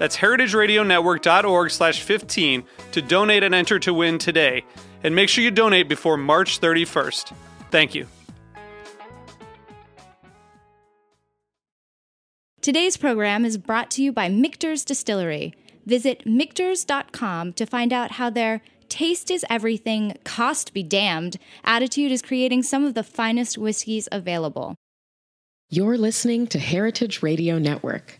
That's heritageradionetwork.org slash 15 to donate and enter to win today. And make sure you donate before March 31st. Thank you. Today's program is brought to you by Michter's Distillery. Visit Michters.com to find out how their taste is everything, cost be damned attitude is creating some of the finest whiskeys available. You're listening to Heritage Radio Network.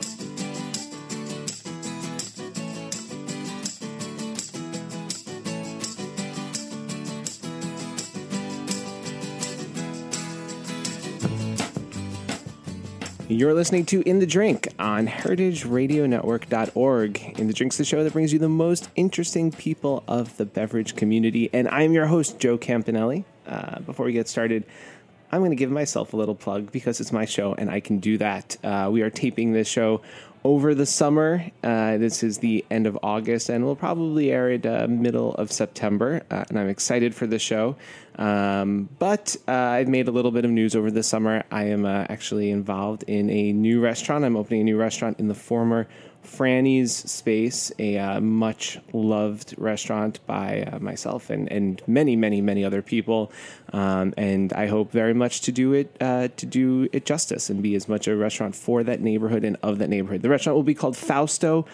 You're listening to In the Drink on heritageradionetwork.org. In the Drink's the show that brings you the most interesting people of the beverage community. And I'm your host, Joe Campanale. Uh, before we get started, I'm going to give myself a little plug because it's my show and I can do that. Uh, we are taping this show over the summer. Uh, this is the end of August, and we'll probably air it uh, middle of September. Uh, and I'm excited for the show. Um, but uh, I've made a little bit of news over the summer. I am uh, actually involved in a new restaurant. I'm opening a new restaurant in the former Franny's Space, a uh, much loved restaurant by uh, myself and, and many, many, many other people. Um, and I hope very much to do it uh, to do it justice and be as much a restaurant for that neighborhood and of that neighborhood. The restaurant will be called Fausto,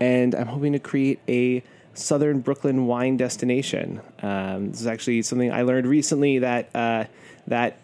and I'm hoping to create a Southern Brooklyn wine destination. Um, this is actually something I learned recently that uh, that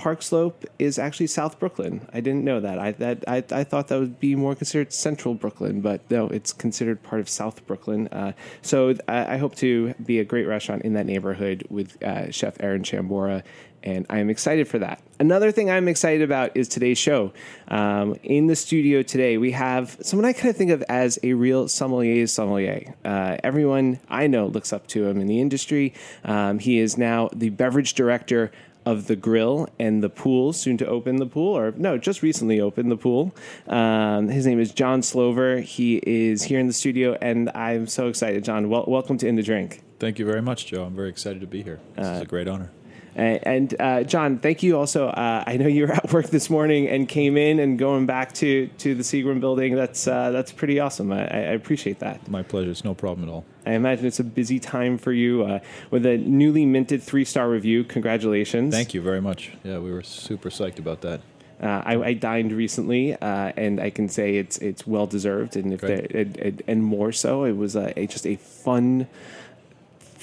Park Slope is actually South Brooklyn. I didn't know that. I that I, I thought that would be more considered Central Brooklyn, but no, it's considered part of South Brooklyn. Uh, so I, I, hope to be a great restaurant in that neighborhood with uh, Chef Erin Shambura. And I am excited for that. Another thing I'm excited about is today's show. Um, in the studio today, we have someone I kind of think of as a real sommelier sommelier. Uh, everyone I know looks up to him in the industry. Um, he is now the beverage director of the grill and the pool, soon to open the pool, or no, just recently opened the pool. Um, his name is John Slover. He is here in the studio, and I'm so excited. John, wel- welcome to In the Drink. Thank you very much, Joe. I'm very excited to be here. This uh, is a great honor. And, uh, John, thank you also. Uh, I know you were at work this morning and came in and going back to, to the Seagram building. That's uh, that's pretty awesome. I, I, appreciate that. My pleasure. It's no problem at all. I imagine it's a busy time for you uh, with a newly minted three star review. Congratulations. Thank you very much. Yeah, we were super psyched about that. Uh, I, I, dined recently, uh, and I can say it's it's well deserved, and if and, and, and, more so, it was a, a, just a fun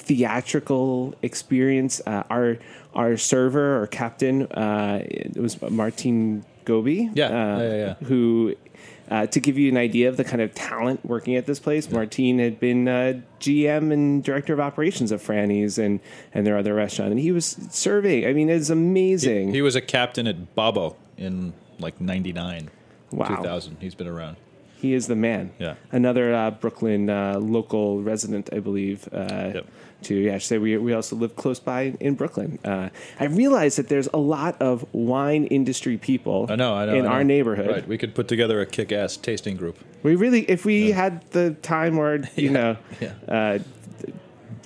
theatrical experience. Uh, our our server or captain uh, it was Martin Gobi. Yeah, uh, yeah, yeah, Who. Uh, to give you an idea of the kind of talent working at this place, yeah. Martine had been uh, GM and director of operations of Franny's and, and their other restaurant, and he was serving. I mean, it's amazing. He, he was a captain at Babbo in like '99, wow. 2000. He's been around. He is the man. Yeah. Another uh, Brooklyn uh, local resident, I believe. Uh, yep to yeah, say we, we also live close by in Brooklyn. Uh, I realize that there's a lot of wine industry people I know, I know, in I know. our neighborhood. Right. We could put together a kick ass tasting group. We really, if we yeah. had the time or, you yeah. know, yeah. Uh,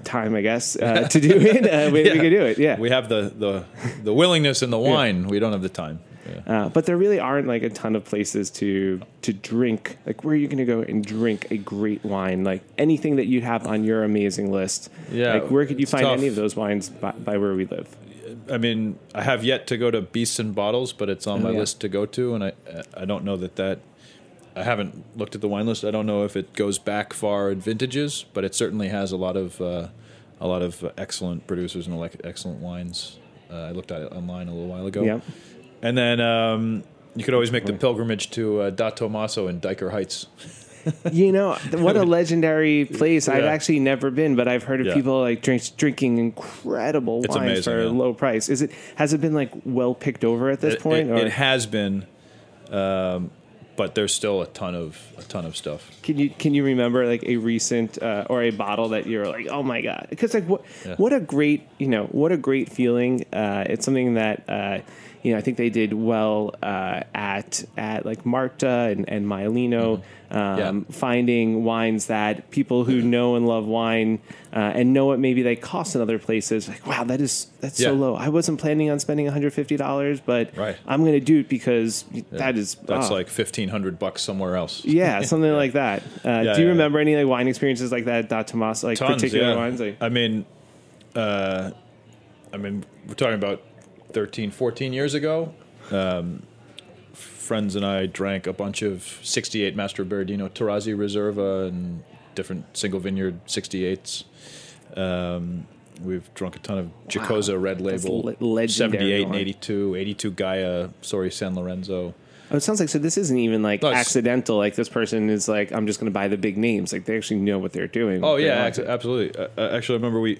time, I guess, uh, to do it, uh, we, we, could do it. Yeah. We have the, the, the willingness and the wine. We don't have the time. Uh, but there really aren't like a ton of places to to drink. Like where are you going to go and drink a great wine? Like anything that you'd have on your amazing list. Yeah, Like where could you find tough. any of those wines by, by where we live? I mean, I have yet to go to Beasts and Bottles, but it's on Oh, my yeah. list to go to, and I I don't know that that. I haven't looked at the wine list. I don't know if it goes back far in vintages, but it certainly has a lot of uh, a lot of excellent producers and excellent wines. Uh, I looked at it online a little while ago. Yeah. And then um, you could always make the pilgrimage to uh, Da Tomaso in Dyker Heights. You know what a legendary place. I've Yeah. actually never been, but I've heard of Yeah. people like drink, drinking incredible It's wines amazing, for a low price. Is it has it been like well picked over at this It, point? it, or it has been, um, but there's still a ton of a ton of stuff. can you can you remember like a recent uh, or a bottle that you're like, oh my god? Because like what Yeah. what a great you know what a great feeling. Uh, it's something that. Uh, you know, I think they did well uh, at at like Marta and, and Maialino, um, Mm-hmm. Yeah. finding wines that people who know and love wine uh, and know what maybe they cost in other places. Like, wow, that is that's so low. I wasn't planning on spending one hundred fifty dollars, but Right. I'm going to do it because that is That's ah. like fifteen hundred bucks somewhere else. Yeah, something like that. Uh, Yeah, do you yeah, remember any like wine experiences like that, Da Tomaso, like Tons, particular yeah. wines? Like, I mean, uh, I mean, we're talking about 13, 14 years ago. Um, friends and I drank a bunch of 68 Master Berardino Taurasi Reserva and different single vineyard 68s. Um, we've drunk a ton of Giacosa Red Label, le- 78 and wine. 82, 82 Gaja, sorry, San Lorenzo. oh, it sounds like so. This isn't even like No, accidental. Like this person is like, I'm just going to buy the big names. Like they actually know what they're doing. Oh yeah, absolutely. Uh, uh, actually, I remember we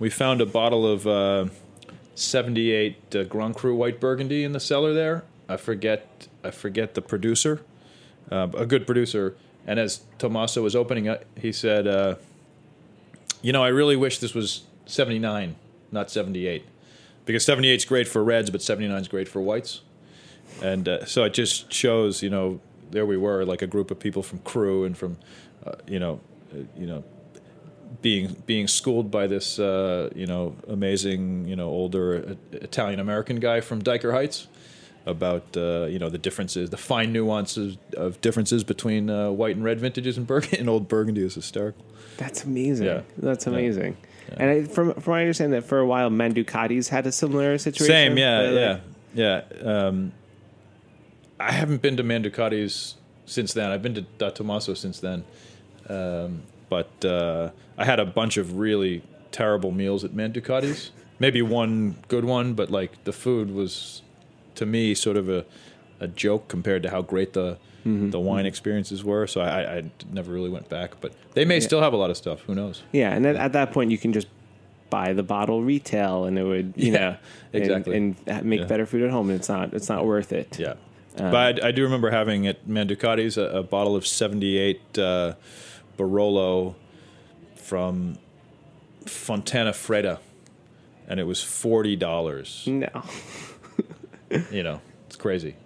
we found a bottle of uh, '78 uh, Grand Cru White Burgundy in the cellar there. I forget I forget the producer, uh, a good producer. And as Tommaso was opening it, he said, uh, "You know, I really wish this was '79, not '78, because '78 is great for reds, but '79 is great for whites." And uh, so it just shows, you know, there we were, like a group of people from Cru and from, uh, you know, uh, you know, being being schooled by this, uh, you know, amazing, you know, older Italian American guy from Dyker Heights about, uh, you know, the differences, the fine nuances of differences between uh, white and red vintages in Burgundy and old Burgundy is hysterical. That's amazing. Yeah. That's Yeah. amazing. And I, from from what I understand, that for a while, Manducati's had a similar situation. Same, yeah, like- yeah, yeah. Um, I haven't been to Manducati's since then. I've been to Da Tomaso since then, um, but uh, I had a bunch of really terrible meals at Manducati's. Maybe one good one, but like the food was, to me, sort of a, a joke compared to how great the Mm-hmm. the wine experiences were. So I, I never really went back. But they may still have a lot of stuff. Who knows? Yeah, and then at that point, you can just buy the bottle retail, and it would, you Yeah, know, exactly. and, make Yeah. better food at home. And it's not, it's not worth it. Yeah. Uh, but I, I do remember having at Manducati's a, a bottle of 78 uh, Barolo from Fontanafredda, and it was $40. No. You know, it's crazy.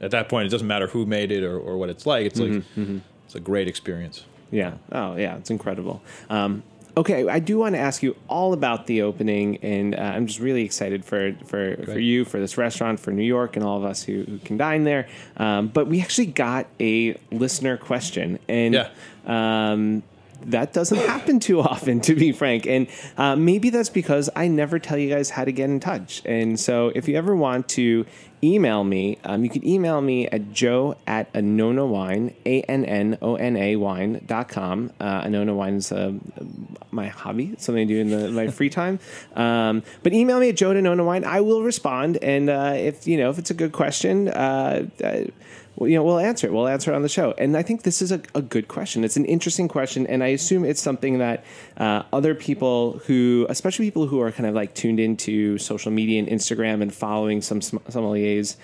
At that point, it doesn't matter who made it or, or what it's like. It's like, Mm-hmm, it's a great experience. Yeah. Oh, yeah. It's incredible. Um, okay, I do want to ask you all about the opening, and uh, I'm just really excited for for, for you, for this restaurant, for New York, and all of us who, who can dine there. Um, but we actually got a listener question, and Yeah. Um, that doesn't happen too often, to be frank. And uh, maybe that's because I never tell you guys how to get in touch. And so if you ever want to email me, um, you can email me at joe at annona wine, A N N O N A wine dot com. Uh, Annona wine is uh, my hobby, something I do in the, my free time. Um, but email me at joe at annona wine. I will respond. And uh, if, you know, if it's a good question, uh, uh, well, you know, we'll answer it. We'll answer it on the show. And I think this is a, a good question. It's an interesting question, and I assume it's something that uh, other people who, especially people who are kind of like tuned into social media and Instagram and following some sommeliers,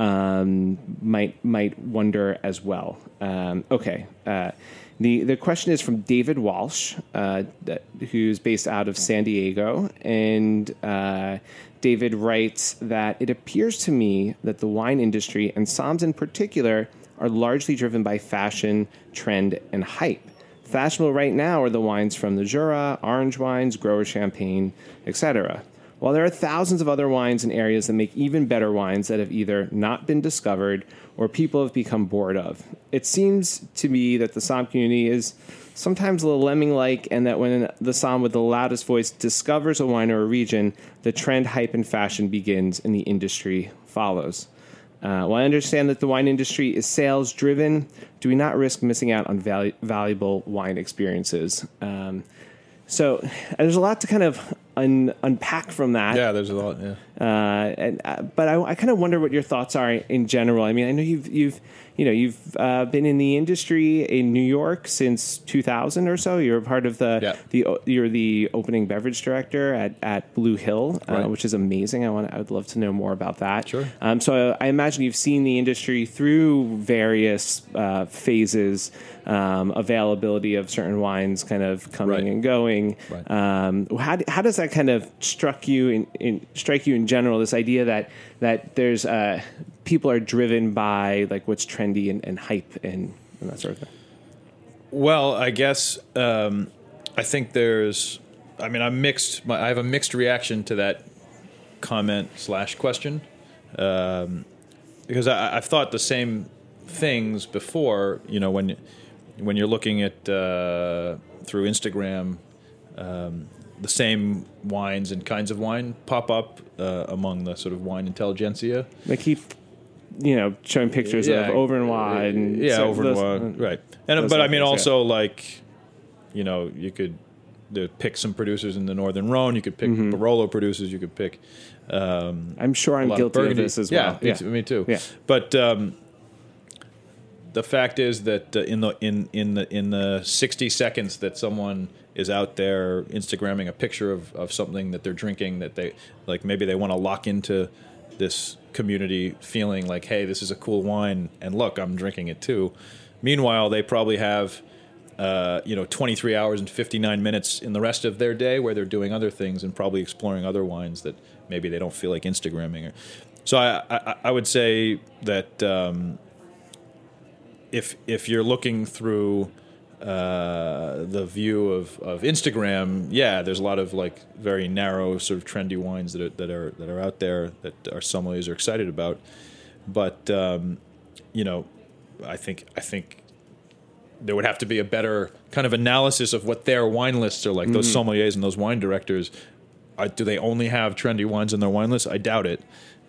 um, might might wonder as well. Um, okay. Uh, the, the question is from David Walsh, uh, who's based out of San Diego. And uh, David writes that it appears to me that the wine industry, and Somms in particular, are largely driven by fashion, trend, and hype. Fashionable right now are the wines from the Jura, orange wines, grower champagne, etc. While there are thousands of other wines in areas that make even better wines that have either not been discovered or people have become bored of, it seems to me that the Somm community is sometimes a little lemming like, and that when the Somm with the loudest voice discovers a wine or a region, the trend, hype, and fashion begins and the industry follows. Uh, while I understand that the wine industry is sales driven, do we not risk missing out on val- valuable wine experiences? Um, so there's a lot to kind of un- unpack from that. Yeah, there's a lot. Yeah. Uh, and, uh, but I, I kind of wonder what your thoughts are in general. I mean, I know you've you've you know you've uh, been in the industry in New York since 2000 or so. You're part of the Yeah. the you're the opening beverage director at, at Blue Hill, uh, which is amazing. I want I would love to know more about that. Sure. Um, so I imagine you've seen the industry through various uh, phases, um, availability of certain wines, kind of coming Right. and going. Right. Um, how, how does that kind of struck you in, in strike you in general? This idea that that there's uh, people are driven by like what's trendy and, and hype and, and that sort of thing. Well, I guess um, I think there's. I mean, I'm mixed. my- I have a mixed reaction to that comment slash question um, because I, I've thought the same things before. You know, when when you're looking at uh, through Instagram, um, the same wines and kinds of wine pop up uh, among the sort of wine intelligentsia. They keep you know showing pictures of over and wide and yeah, so over those- and wide, right? And but I mean, things, also like, you know, you could pick some producers in the Northern Rhone. You could pick Barolo producers. You could pick. Um, I'm sure I'm guilty of Burgundy. this as well. Me, too, me too. Yeah. But um, the fact is that uh, in the in in the in the 60 seconds that someone is out there Instagramming a picture of, of something that they're drinking that they like maybe they want to lock into this community feeling like hey this is a cool wine and look I'm drinking it too. Meanwhile, they probably have uh, you know 23 hours and 59 minutes in the rest of their day where they're doing other things and probably exploring other wines that maybe they don't feel like Instagramming. Or, so I, I, I would say that um, if if you're looking through uh, the view of, of Instagram, yeah, there's a lot of like very narrow sort of trendy wines that are, that are that are out there that our sommeliers are excited about. But um, you know, I think I think there would have to be a better kind of analysis of what their wine lists are like. Those sommeliers and those wine directors, are, do they only have trendy wines in their wine list? I doubt it.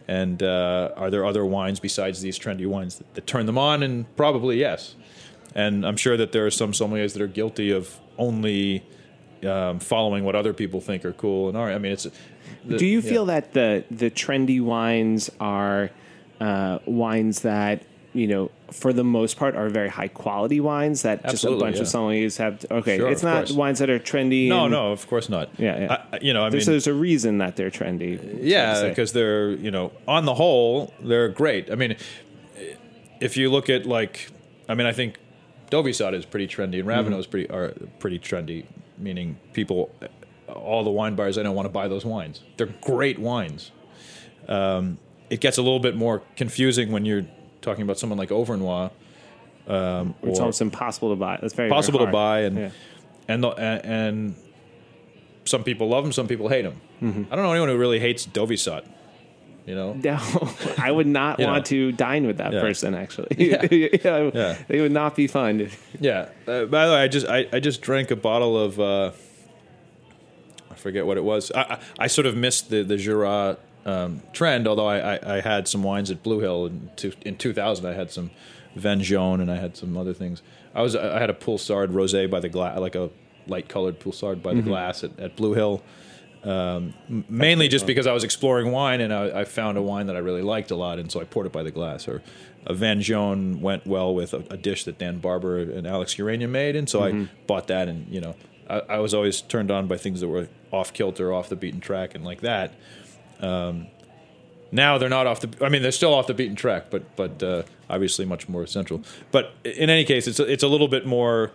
And uh, are there other wines besides these trendy wines that, that turn them on? And probably yes. And I'm sure that there are some sommeliers that are guilty of only um, following what other people think are cool. And all right, I mean, it's. the- Do you yeah. feel that the the trendy wines are uh, wines that you know, for the most part, are very high quality wines that just a Absolutely, bunch of sommeliers have? Okay, Sure, it's not course. wines that are trendy. No, and- no, of course not. Yeah, yeah. I, you know, I There's, mean, there's a reason that they're trendy. Yeah, because they're you know on the whole they're great. I mean, if you look at like, I mean, I think Dauvissat is pretty trendy and Raveneau is pretty are pretty trendy. Meaning people, all the wine buyers I know want to buy those wines. They're great wines. Um, it gets a little bit more confusing when you're talking about someone like Overnoy. Um, it's almost impossible to buy. That's very possible very to buy and Yeah. and the, and, and some people love them, some people hate them. Mm-hmm. I don't know anyone who really hates Dauvissat. You know, No, I would not You know. want to dine with that Yeah. person. Actually, Yeah. yeah, Yeah. they would not be fun. yeah. Uh, by the way, I just I, I just drank a bottle of uh, I forget what it was. I I, I sort of missed the the Jura um, trend, although I, I, I had some wines at Blue Hill in two, in 2000. I had some vin jaune and I had some other things. I was I had a Poulsard rosé by the glass, like a light colored Poulsard by the glass at, at Blue Hill. Um, mainly just because I was exploring wine and I, I found a wine that I really liked a lot, and so I poured it by the glass. Or a vin jaune went well with a, a dish that Dan Barber and Alex Ureña made, and so I bought that. And you know, I, I was always turned on by things that were off kilter, off the beaten track, and like that. Um, now they're not off the. I mean, they're still off the beaten track, but but uh, obviously much more central. But in any case, it's a, it's a little bit more.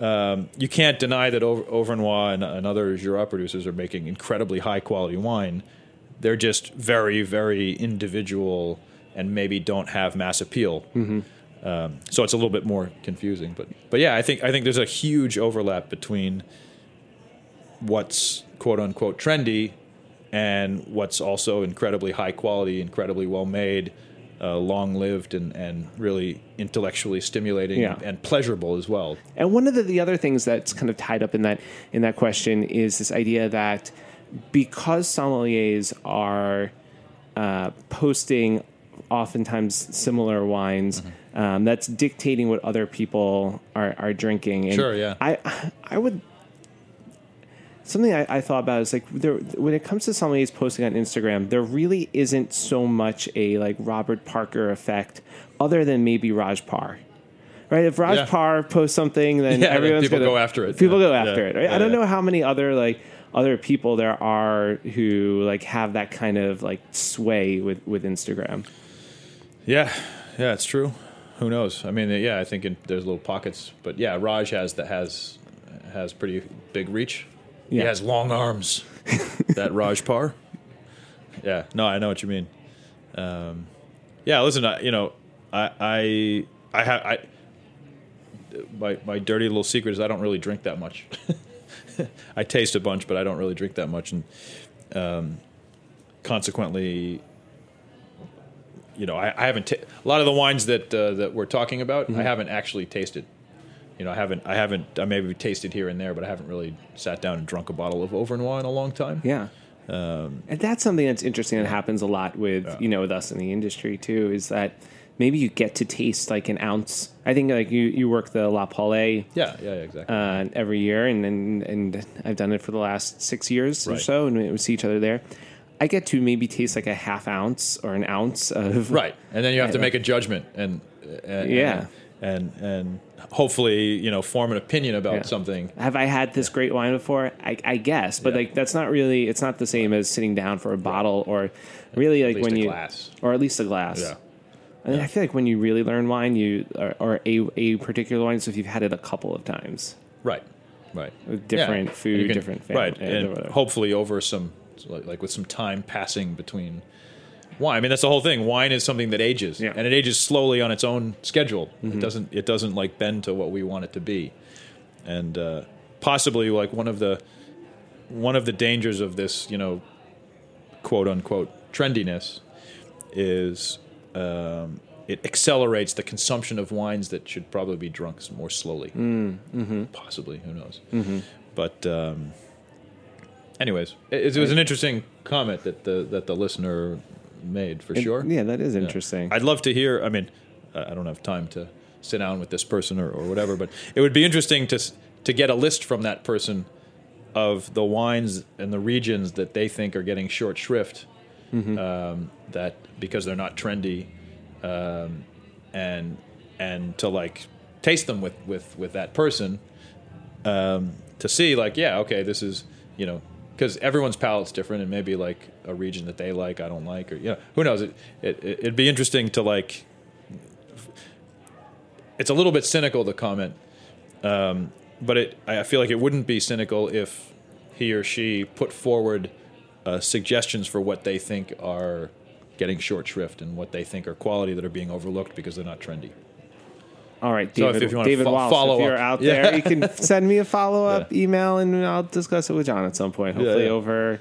Um, you can't deny that Over- Overnoy and, and other Jura producers are making incredibly high quality wine. They're just very very individual and maybe don't have mass appeal. Um, so it's a little bit more confusing. But but yeah, I think I think there's a huge overlap between what's quote unquote trendy and what's also incredibly high quality, incredibly well made, uh, long lived, and, and really intellectually stimulating Yeah. and pleasurable as well. And one of the, the other things that's kind of tied up in that in that question is this idea that because sommeliers are uh, posting oftentimes similar wines, Mm-hmm. um, that's dictating what other people are, are drinking. And Sure, yeah. I I would something I, I thought about is like there when it comes to sommeliers posting on Instagram, there really isn't so much a like Robert Parker effect, other than maybe Raj Parr. Right, if Raj Yeah. Par posts something, then Yeah, everyone's people gonna, go after it. People Yeah. go after it. Right? I don't know how many other like other people there are who like have that kind of like sway with with Instagram. Yeah, yeah, it's true. Who knows? I mean, yeah, I think in, there's little pockets, but yeah, Raj has that has has pretty big reach. He has long arms. that Raj Parr. Yeah, no, I know what you mean. Um, yeah, listen, I, you know, I I I have I my my dirty little secret is I don't really drink that much. I taste a bunch, but I don't really drink that much, and um, consequently, you know, I, I haven't ta- a lot of the wines that uh, that we're talking about. I haven't actually tasted. You know, I haven't. I haven't. I maybe tasted here and there, but I haven't really sat down and drunk a bottle of Auvergne in a long time. Yeah. Um, and that's something that's interesting that happens a lot with you know with us in the industry too is that maybe you get to taste like an ounce. I think like you you work the La Paulée Yeah, yeah, yeah, exactly. uh, every year, and, and and I've done it for the last six years or so, and we we see each other there. I get to maybe taste like a half ounce or an ounce of right, and then you have to make a judgment and, and Yeah. and and and hopefully you know form an opinion about Yeah. something. Have I had this great wine before? I, I guess, but Yeah. like that's not really. It's not the same as sitting down for a bottle or really like least when a you glass. or at least a glass. Yeah. And I feel like when you really learn wine, you or, or a a particular wine. So if you've had it a couple of times, Right, right. With different food, you different fam- right, and hopefully over some like, like with some time passing between wine. I mean, that's the whole thing. Wine is something that ages, Yeah. Mm-hmm. and it ages slowly on its own schedule. It doesn't it doesn't like bend to what we want it to be, and uh, possibly like one of the one of the dangers of this, you know, quote unquote trendiness is. Um, it accelerates the consumption of wines that should probably be drunk more slowly. Possibly, who knows? But um, anyways, it, it was an interesting comment that the that the listener made for sure. yeah, that is interesting. I'd love to hear. I mean, I don't have time to sit down with this person or, or whatever, but it would be interesting to to get a list from that person of the wines and the regions that they think are getting short shrift. Um, that because they're not trendy, um, and and to like taste them with with with that person um, to see like yeah okay this is you know because everyone's palate's different and maybe like a region that they like I don't like or yeah who knows it, it it'd be interesting to like it's a little bit cynical to comment um, but it I feel like it wouldn't be cynical if he or she put forward uh, suggestions for what they think are getting short shrift and what they think are quality that are being overlooked because they're not trendy. All right, So if- David. if you wanna David fo- Wallace, follow if you're up. out Yeah. there, you can send me a follow up Yeah. email, and I'll discuss it with John at some point. Hopefully yeah. over,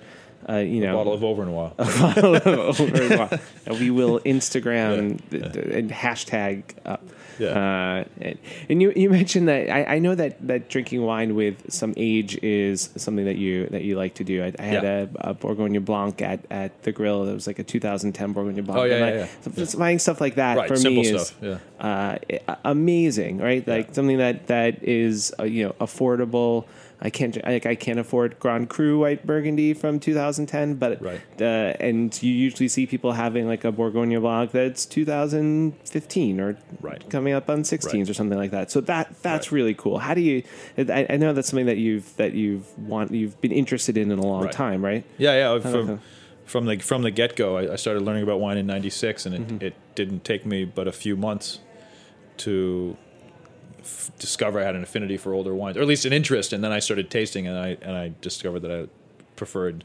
uh, you know, Bottle of Auvergne. over and we will Instagram th- th- and hashtag up. Yeah. Uh, and, and you you mentioned that I, I know that, that drinking wine with some age is something that you that you like to do. I, I had Yeah. a, a Bourgogne Blanc at, at the grill. It was like a 2010 Bourgogne Blanc. Oh, yeah, And yeah, I- yeah. buying stuff like that Right, for simple me is stuff, yeah. uh, amazing, right? Like something that that is uh, you know affordable. I can't like I can't afford Grand Cru White Burgundy from 2010, but Right. uh, and you usually see people having like a Bourgogne Blanc that's 2015 or Right. coming up on 16s Right. or something like that. So that that's really cool. How do you? I, I know that's something that you've that you've want you've been interested in in a long time, right? Yeah, yeah. From from the from the get go, I, I started learning about wine in '96, and it, Mm-hmm. it didn't take me but a few months to f- discover I had an affinity for older wines, or at least an interest. And then I started tasting, and I and I discovered that I preferred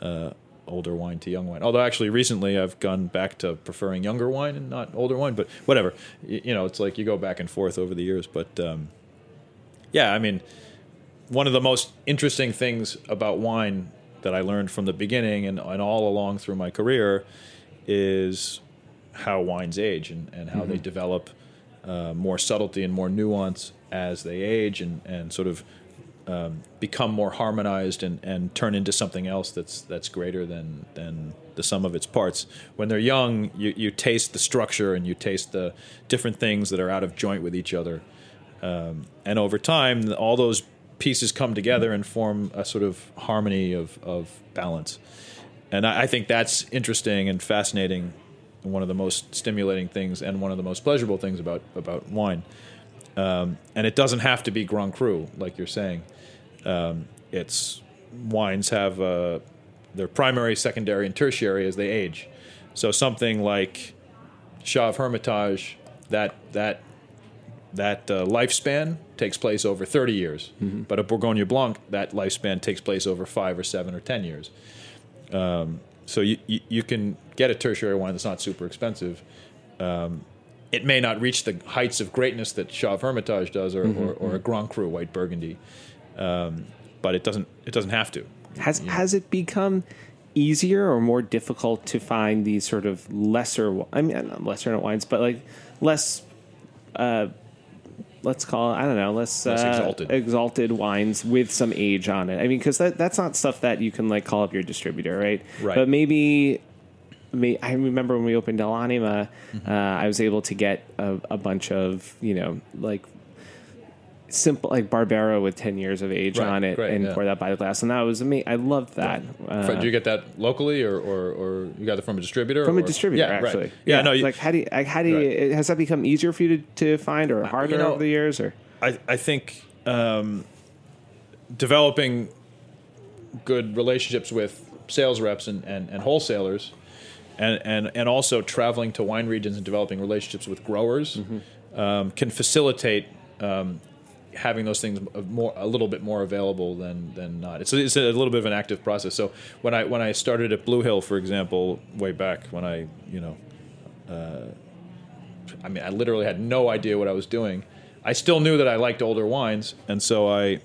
uh, older wine to young wine. Although actually recently I've gone back to preferring younger wine and not older wine. But whatever, Y- you know, it's like you go back and forth over the years. But um, yeah, I mean, one of the most interesting things about wine that I learned from the beginning and, and all along through my career is how wines age and, and how they develop uh, more subtlety and more nuance as they age and, and sort of um, become more harmonized and, and turn into something else that's that's greater than than the sum of its parts. When they're young, you, you taste the structure and you taste the different things that are out of joint with each other. Um, and over time, all those pieces come together and form a sort of harmony of, of balance. And I, I think that's interesting and fascinating, one of the most stimulating things, and one of the most pleasurable things about about wine. Um, and it doesn't have to be Grand Cru, like you're saying. Um, it's wines have uh, their primary, secondary, and tertiary as they age. So something like Chave Hermitage, that that that uh, lifespan takes place over 30 years. But a Bourgogne Blanc, that lifespan takes place over five or seven or 10 years. Um, so you, you, you can get a tertiary wine that's not super expensive. Um, it may not reach the heights of greatness that Chave Hermitage does, or, or, or a Grand Cru White Burgundy, um, but it doesn't it doesn't have to. Has has it become easier or more difficult to find these sort of lesser? I mean, not lesser wines, but like less. Uh, let's call it. I don't know. Less, uh, exalted. exalted wines with some age on it. I mean, because that that's not stuff that you can like call up your distributor, right? Right. But maybe. may- I remember when we opened dell'anima, Mm-hmm. uh, I was able to get a, a bunch of you know like simple like Barbera with ten years of age Right, on it great, and yeah. pour that by the glass, and that was amazing. I loved that. Uh, Did you get that locally, or, or, or you got it from a distributor? from a distributor, yeah, actually. Right. Yeah, no, you, like how do you, like, how do you, Right. has that become easier for you to, to find or harder know- over the years? Or I, I think um, developing good relationships with sales reps and, and, and wholesalers, and, and, and also traveling to wine regions and developing relationships with growers um, can facilitate um, having those things more a little bit more available than than not. It's a, it's a little bit of an active process. So when I when I started at Blue Hill, for example, way back when I you know uh, I mean, I literally had no idea what I was doing. I still knew that I liked older wines, and so I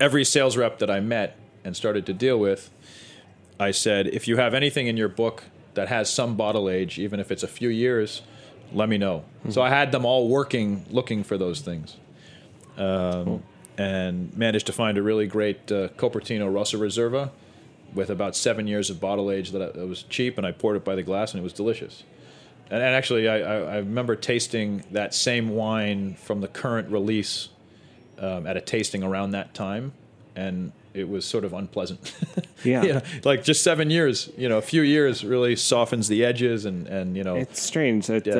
every sales rep that I met and started to deal with, I said, if you have anything in your book that has some bottle age, even if it's a few years, let me know. So I had them all working, looking for those things, um, and managed to find a really great uh, Copertino Rossa Reserva with about seven years of bottle age that, I, that was cheap, and I poured it by the glass, and it was delicious. And, and actually, I, I, I remember tasting that same wine from the current release um, at a tasting around that time, and it was sort of unpleasant. Yeah. You know, like just seven years, you know, a few years really softens the edges, and and you know, it's strange that Yeah.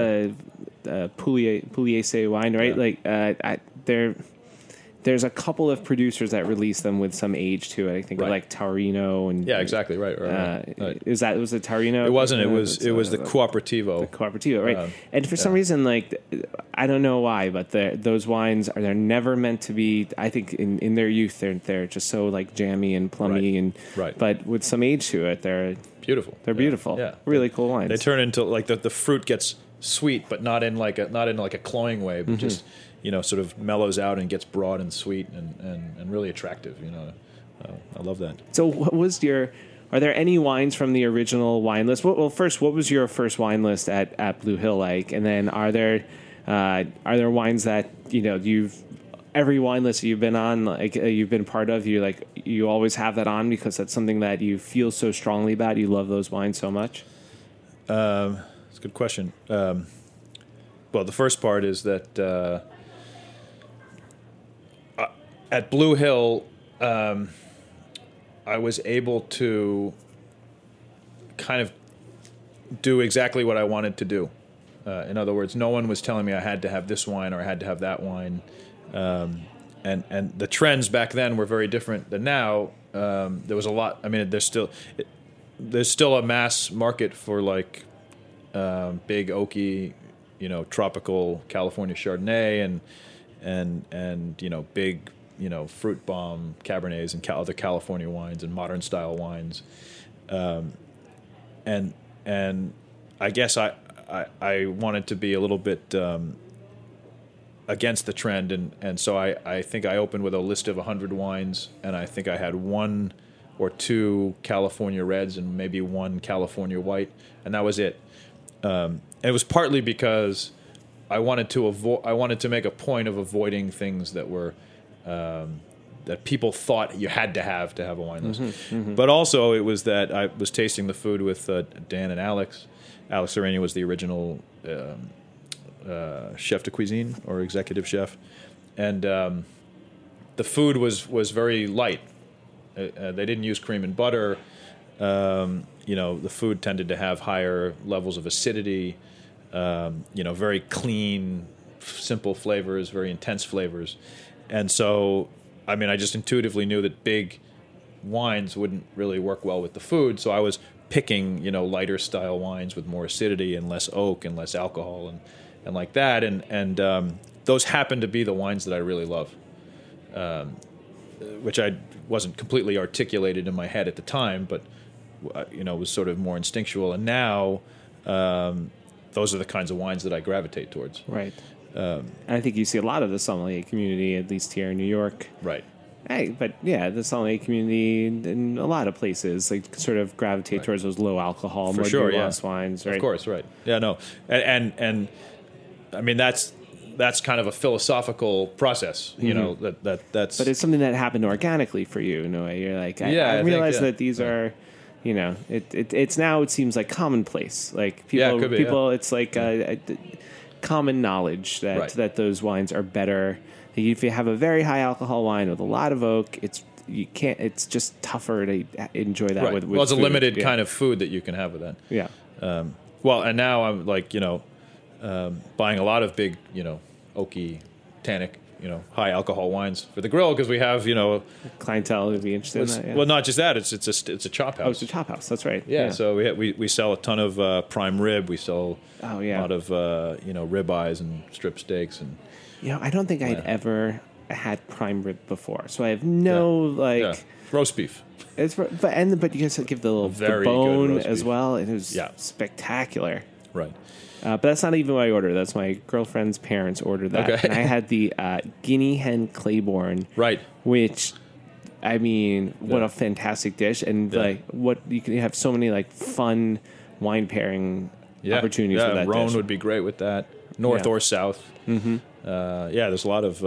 uh, uh, Pugliese wine, right? Yeah. Like uh, I, there, there's a couple of producers that release them with some age to it. I think Right. like Taurino and yeah, exactly, right, right. Uh, right. Is that was it Taurino? It wasn't. It Uh, was. It was uh, the Cooperativo. Right? Um, and for some reason, like I don't know why, but the, those wines are they're never meant to be. I think in, in their youth, they're they're just so like jammy and plummy, Right. and Right. But with some age to it, they're Beautiful. they're Yeah. beautiful. Yeah. really cool wines. They turn into like the, the fruit gets sweet, but not in like a not in like a cloying way, Mm-hmm. but just you know sort of mellows out and gets broad and sweet and, and, and really attractive. You know, uh, I love that. So, what was your? Are there any wines from the original wine list? Well, well first, what was your first wine list at, at Blue Hill like? And then, are there uh, are there wines that you know you've every wine list you've been on, like uh, you've been part of, you like you always have that on because that's something that you feel so strongly about. You love those wines so much. It's a good question. Um, well, the first part is that uh, at Blue Hill, um, I was able to kind of do exactly what I wanted to do. Uh, in other words, no one was telling me I had to have this wine or I had to have that wine. Um, and and the trends back then were very different than now. Um, there was a lot. I mean, there's still it, there's still a mass market for like um, big oaky, you know, tropical California Chardonnay and and and you know big you know fruit bomb Cabernets and other California wines and modern style wines, um, and and I guess I, I I wanted to be a little bit um, against the trend and and so I I think I opened with a list of hundred wines and I think I had one or two California Reds and maybe one California White, and that was it. Um, it was partly because I wanted to avoid. I wanted to make a point of avoiding things that were um, that people thought you had to have to have a wine list. But also, it was that I was tasting the food with uh, Dan and Alex. Alex Serrania was the original um, uh, chef de cuisine or executive chef, and um, the food was was very light. Uh, uh, they didn't use cream and butter. Um, you know, the food tended to have higher levels of acidity. Um, you know, very clean, simple flavors, very intense flavors, and so I mean, I just intuitively knew that big wines wouldn't really work well with the food. So I was picking, you know, lighter style wines with more acidity and less oak and less alcohol and, and like that. And, and um, those happen to be the wines that I really love, um, which I wasn't completely articulated in my head at the time, but, uh, you know, was sort of more instinctual. And now um, those are the kinds of wines that I gravitate towards. Right. And I think you see a lot of the sommelier community, at least here in New York. Right. Hey, but yeah, the sommelier community in, a lot of places like sort of gravitate towards those low alcohol, For more sure, yeah. wines, right? Of course, right. Yeah, no, and and, and I mean that's that's kind of a philosophical process, you know. That that that's Mm-hmm. But it's something that happened organically for you in a way. You're like, I, Yeah, I, I think, realize yeah. that these Yeah. are, you know, it, it it's now it seems like commonplace. Like people, Yeah, it could be, people, it's like uh, uh, common knowledge that Right. that those wines are better. If you have a very high alcohol wine with a lot of oak, it's you can't. It's just tougher to enjoy that right. with. with well, it's a limited Yeah. kind of food that you can have with that. yeah. Um, well, and now I'm like you know um, buying a lot of big you know oaky, tannic, you know high alcohol wines for the grill because we have you know Clientele would be interested in that. Yeah. well not just that it's it's a it's a chop house. oh, it's a chop house. That's right. Yeah, so we, we we sell a ton of uh, prime rib. We sell Oh, yeah. a lot of uh, you know rib eyes and strip steaks and you know, I don't think I'd ever had prime rib before, so I have no like. yeah, roast beef. It's but and but you guys give the little the bone as well. It was Yeah. spectacular. Right. Uh, but that's not even what I ordered. That's my girlfriend's parents ordered that, Okay. and I had the uh, guinea hen claiborne, Right. which. I mean, what a fantastic dish! And Yeah. like, what you can have so many like fun wine pairing Yeah. opportunities yeah, with that Rhone dish. would be great with that. North Yeah. or south. Mm-hmm. Uh, yeah, there's a lot of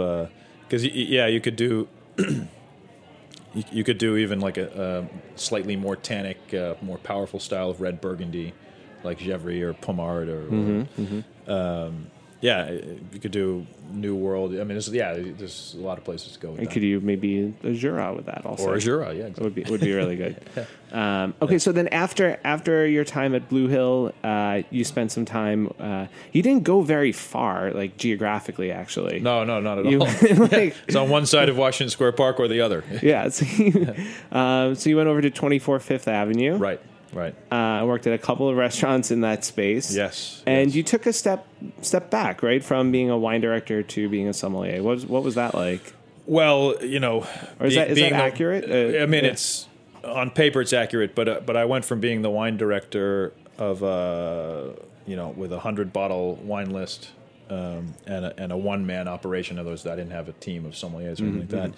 because yeah, you could do. You, you could do even like a, a slightly more tannic, uh, more powerful style of red Burgundy, like Gevrey or Pommard or, Mm-hmm, Um, yeah, you could do New World. I mean, there's, yeah, there's a lot of places to go with And that. could you maybe a Jura with that also? or Jura, yeah, It would be would be really good. um, okay, so then after after your time at Blue Hill, uh, you spent some time. Uh, you didn't go very far, like geographically, actually. No, no, not at You, all. like, It's on one side of Washington Square Park or the other. yeah. So you, um, so you went over to 24 Fifth Avenue. right, right. Uh, I worked at a couple of restaurants in that space. Yes. And yes. you took a step step back, right, from being a wine director to being a sommelier. What was, what was that like? Well, you know, Or is be- that- is that the- accurate? Uh, I mean, yeah. it's on paper it's accurate, but uh, but I went from being the wine director of uh, you know with a hundred bottle wine list um, and a, and a one man operation. In other words, I didn't have a team of sommeliers or anything like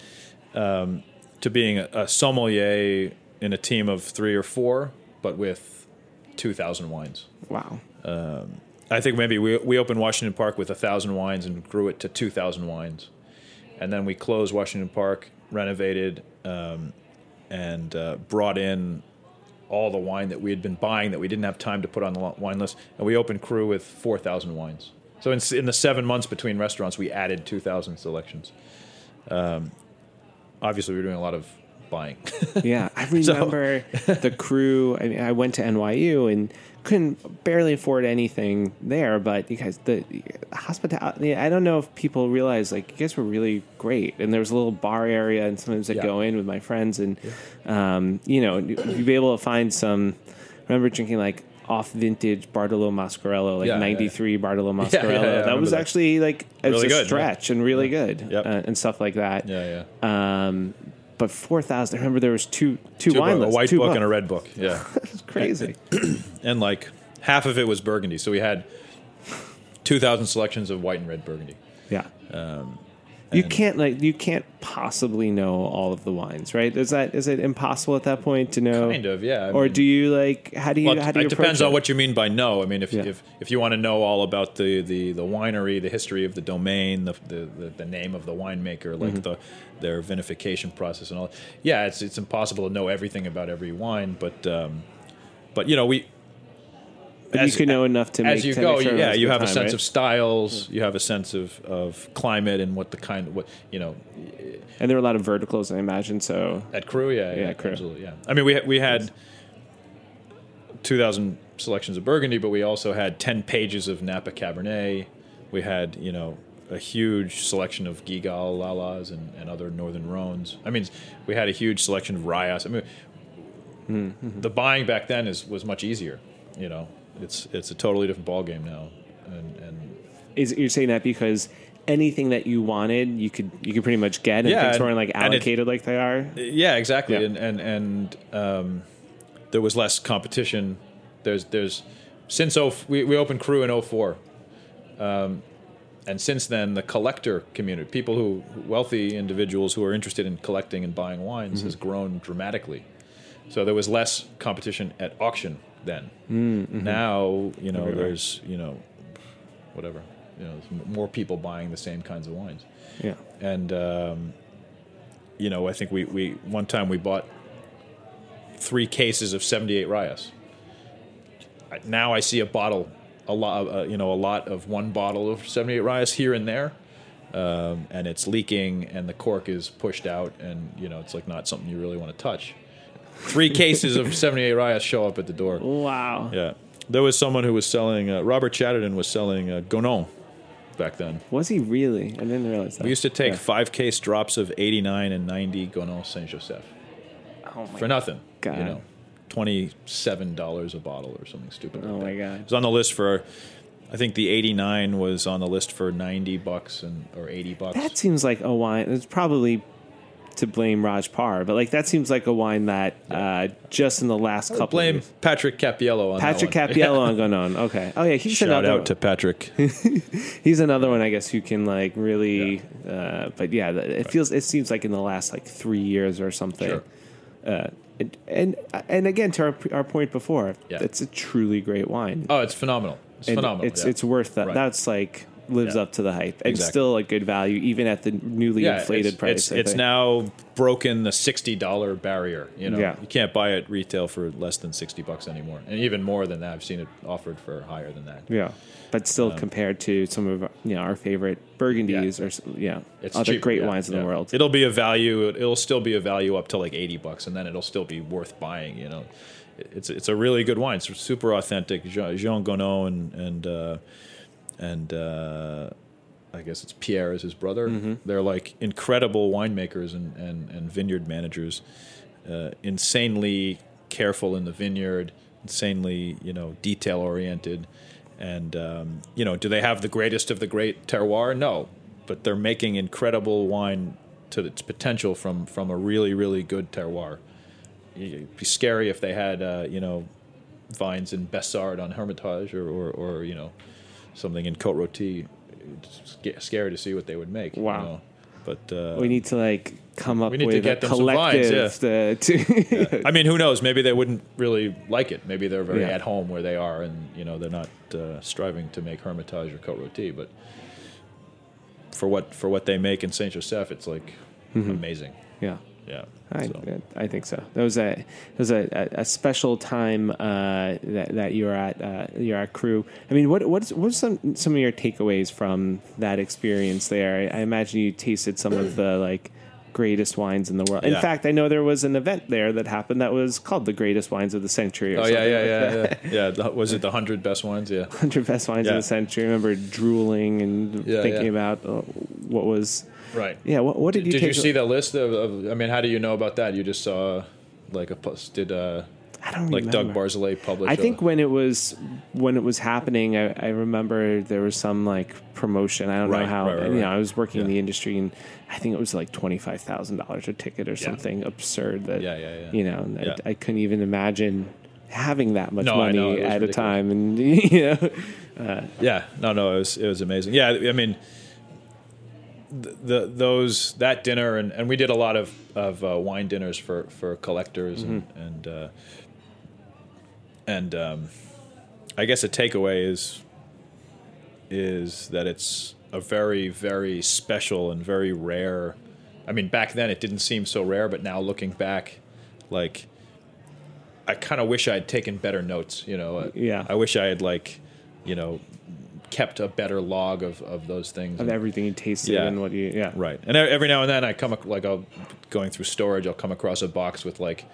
that. Um, to being a, a sommelier in a team of three or four, but with two thousand wines. Wow. I think maybe we we opened Washington Park with a thousand wines and grew it to two thousand wines, and then we closed Washington Park, renovated, um, and uh, brought in all the wine that we had been buying that we didn't have time to put on the wine list, and we opened Cru with four thousand wines. So in, in the seven months between restaurants, we added two thousand selections. Um, obviously, we were doing a lot of buying. Yeah, I remember the Cru. I mean, I went to NYU and couldn't barely afford anything there, but you guys, the hospitality. I don't know if people realize like you guys were really great, and there was a little bar area, and sometimes I'd Yeah. go in with my friends, and um, you know, you'd be able to find some. I remember drinking like off vintage Bartolo Mascarello, like Yeah, yeah, yeah. '93 Bartolo yeah, Mascarello. yeah, that was that. actually like it was Really a good, yeah. stretch and really good, Yep. uh, and stuff like that. yeah, yeah. Um, but four thousand. I remember there was two two, Two wine book- a white two book books. and a red book. Yeah. It's crazy. and like half of it was Burgundy. So we had 2,000 selections of white and red Burgundy. yeah. Um, You can't like you can't possibly know all of the wines, right? Is that is it impossible at that point to know? Kind of, yeah. I or mean- do you like how do you Well, how do you it depends approach on what you mean by know. I mean, if, Yeah. if if you want to know all about the, the, the winery, the history of the domain, the the, the, the name of the winemaker, like Mm-hmm. the their vinification process and all, yeah, it's it's impossible to know everything about every wine. But um, but you know we. But you can know enough to make as you to go, make sure yeah, you have a sense right? of styles, you have a sense of, of climate and what the kind, what you know, and there were a lot of verticals, I imagine. So At Cru, yeah, yeah, Yeah, Cru. absolutely, yeah. I mean, we had, we had two thousand selections of Burgundy, but we also had ten pages of Napa Cabernet. We had, you know, a huge selection of Guigal Lalas and, and other Northern Rhones. I mean, we had a huge selection of Rayas. I mean, Mm-hmm. the buying back then is was much easier. You know, it's it's a totally different ballgame now, and and is you're saying that because anything that you wanted, you could you could pretty much get, and Yeah, things and- weren't like and it- allocated like they are. Yeah, exactly. Yeah. And and and um, there was less competition. There's there's since oh we we opened Cru in 04. Um, and since then, the collector community, people who wealthy individuals who are interested in collecting and buying wines, has grown dramatically. So there was less competition at auction then. Now you know there's you know whatever you know more people buying the same kinds of wines Yeah, and um, you know, I think we, we one time we bought three cases of seventy eight Rayas. I- Now I see a bottle, a lot, uh, you know, a lot of one bottle of seventy eight Rayas here and there, um, and it's leaking, and the cork is pushed out, and you know, it's like not something you really want to touch. Three cases of seventy eight Rayas show up at the door. wow. Yeah, there was someone who was selling. Uh, Robert Chadderdon was selling uh, Gonon back then. Was he really? I didn't realize that. We used to take Yeah. five case drops of 89 and 90 Gonon Saint Joseph Oh my for nothing. God. You know, $27 a bottle or something stupid. like Oh that. my God. It was on the list for, I think the 89 was on the list for 90 bucks and or 80 bucks. That seems like a wine. It's probably to blame Raj Parr, but like that seems like a wine that uh, just in the last couple. Blame of years, Patrick Cappiello on Patrick. Cappiello on Gonon. Okay. Oh yeah, he's Shout another. out one. to Patrick. he's another one, I guess, who can like really. Uh, but yeah, it feels. It seems like in the last like three years or something. Sure. Uh, and, and and again, to our, our point before, Yeah. it's a truly great wine. Oh, it's phenomenal. It's And phenomenal. It's yeah. it's worth that. Right. That's like lives Yeah. up to the hype, and Exactly. still a good value, even at the newly yeah, inflated it's, price. It's, it's now broken the sixty dollar barrier. You know, Yeah. you can't buy it retail for less than sixty bucks anymore, and even more than that. I've seen it offered for higher than that. Yeah, but still compared to some of you know our favorite Burgundies Yeah. or yeah, It's other cheaper, great wines in the world. It'll be a value. It'll still be a value up to like eighty bucks, and then it'll still be worth buying. You know, it's it's a really good wine. It's super authentic. Jean, Jean Gonon and and uh, and uh, I guess it's Pierre is his brother. Mm-hmm. They're like incredible winemakers and and, and vineyard managers. Uh, insanely careful in the vineyard, insanely you know detail oriented, and um, you know do they have the greatest of the great terroir? No, but they're making incredible wine to its potential from from a really really good terroir. It'd be scary if they had uh, you know vines in Bessard on Hermitage or, or, or you know something in Côte Rôtie. It's scary to see what they would make. you Wow. know. But uh, we need to like come up We need to with get a them some vines, collective to, to I mean, who knows? Maybe they wouldn't really like it. Maybe they're very Yeah. at home where they are, and you know they're not uh, striving to make Hermitage or Côte Rôtie. But for what for what they make in Saint Joseph, it's like amazing. yeah. Yeah. I, So- I think so. That was a that was a, a, a special time uh, that that you're at uh, you're at Cru. I mean, what what's what's some some of your takeaways from that experience there? I, I imagine you tasted some of the like greatest wines in the world. In Yeah. fact, I know there was an event there that happened that was called the greatest wines of the century. Or Oh something yeah, yeah, like yeah, yeah. yeah. the- was it the hundred best wines? Yeah. 100 best wines of the century. I remember drooling and Yeah, thinking yeah. about uh, what was. Right. Yeah, what, what did you Did you see that list of, of? I mean, how do you know about that? You just saw like a post. Did uh, I don't like Doug remember. Barzelay publish? I a- think when it was when it was happening, I, I remember there was some like promotion. I don't know how. right, right, you know. I was working in the industry, and I think it was like twenty five thousand dollars a ticket or something absurd. That Yeah, yeah, yeah. you know, Yeah. I, I couldn't even imagine having that much No, money at a time, and you know, Yeah, no, no, it was it was amazing. Yeah, I mean, th- the those that dinner and, and we did a lot of of uh, wine dinners for for collectors and and uh, and um, I guess a takeaway is is that it's a very very special and very rare. I mean, back then it didn't seem so rare, but now looking back, like I kind of wish I had taken better notes. You know, Yeah. I wish I had like, you know, kept a better log of, of those things. Of And- everything you tasted Yeah. and what you yeah Right, and every now and then I come ac- like I'll going through storage. I'll come across a box with like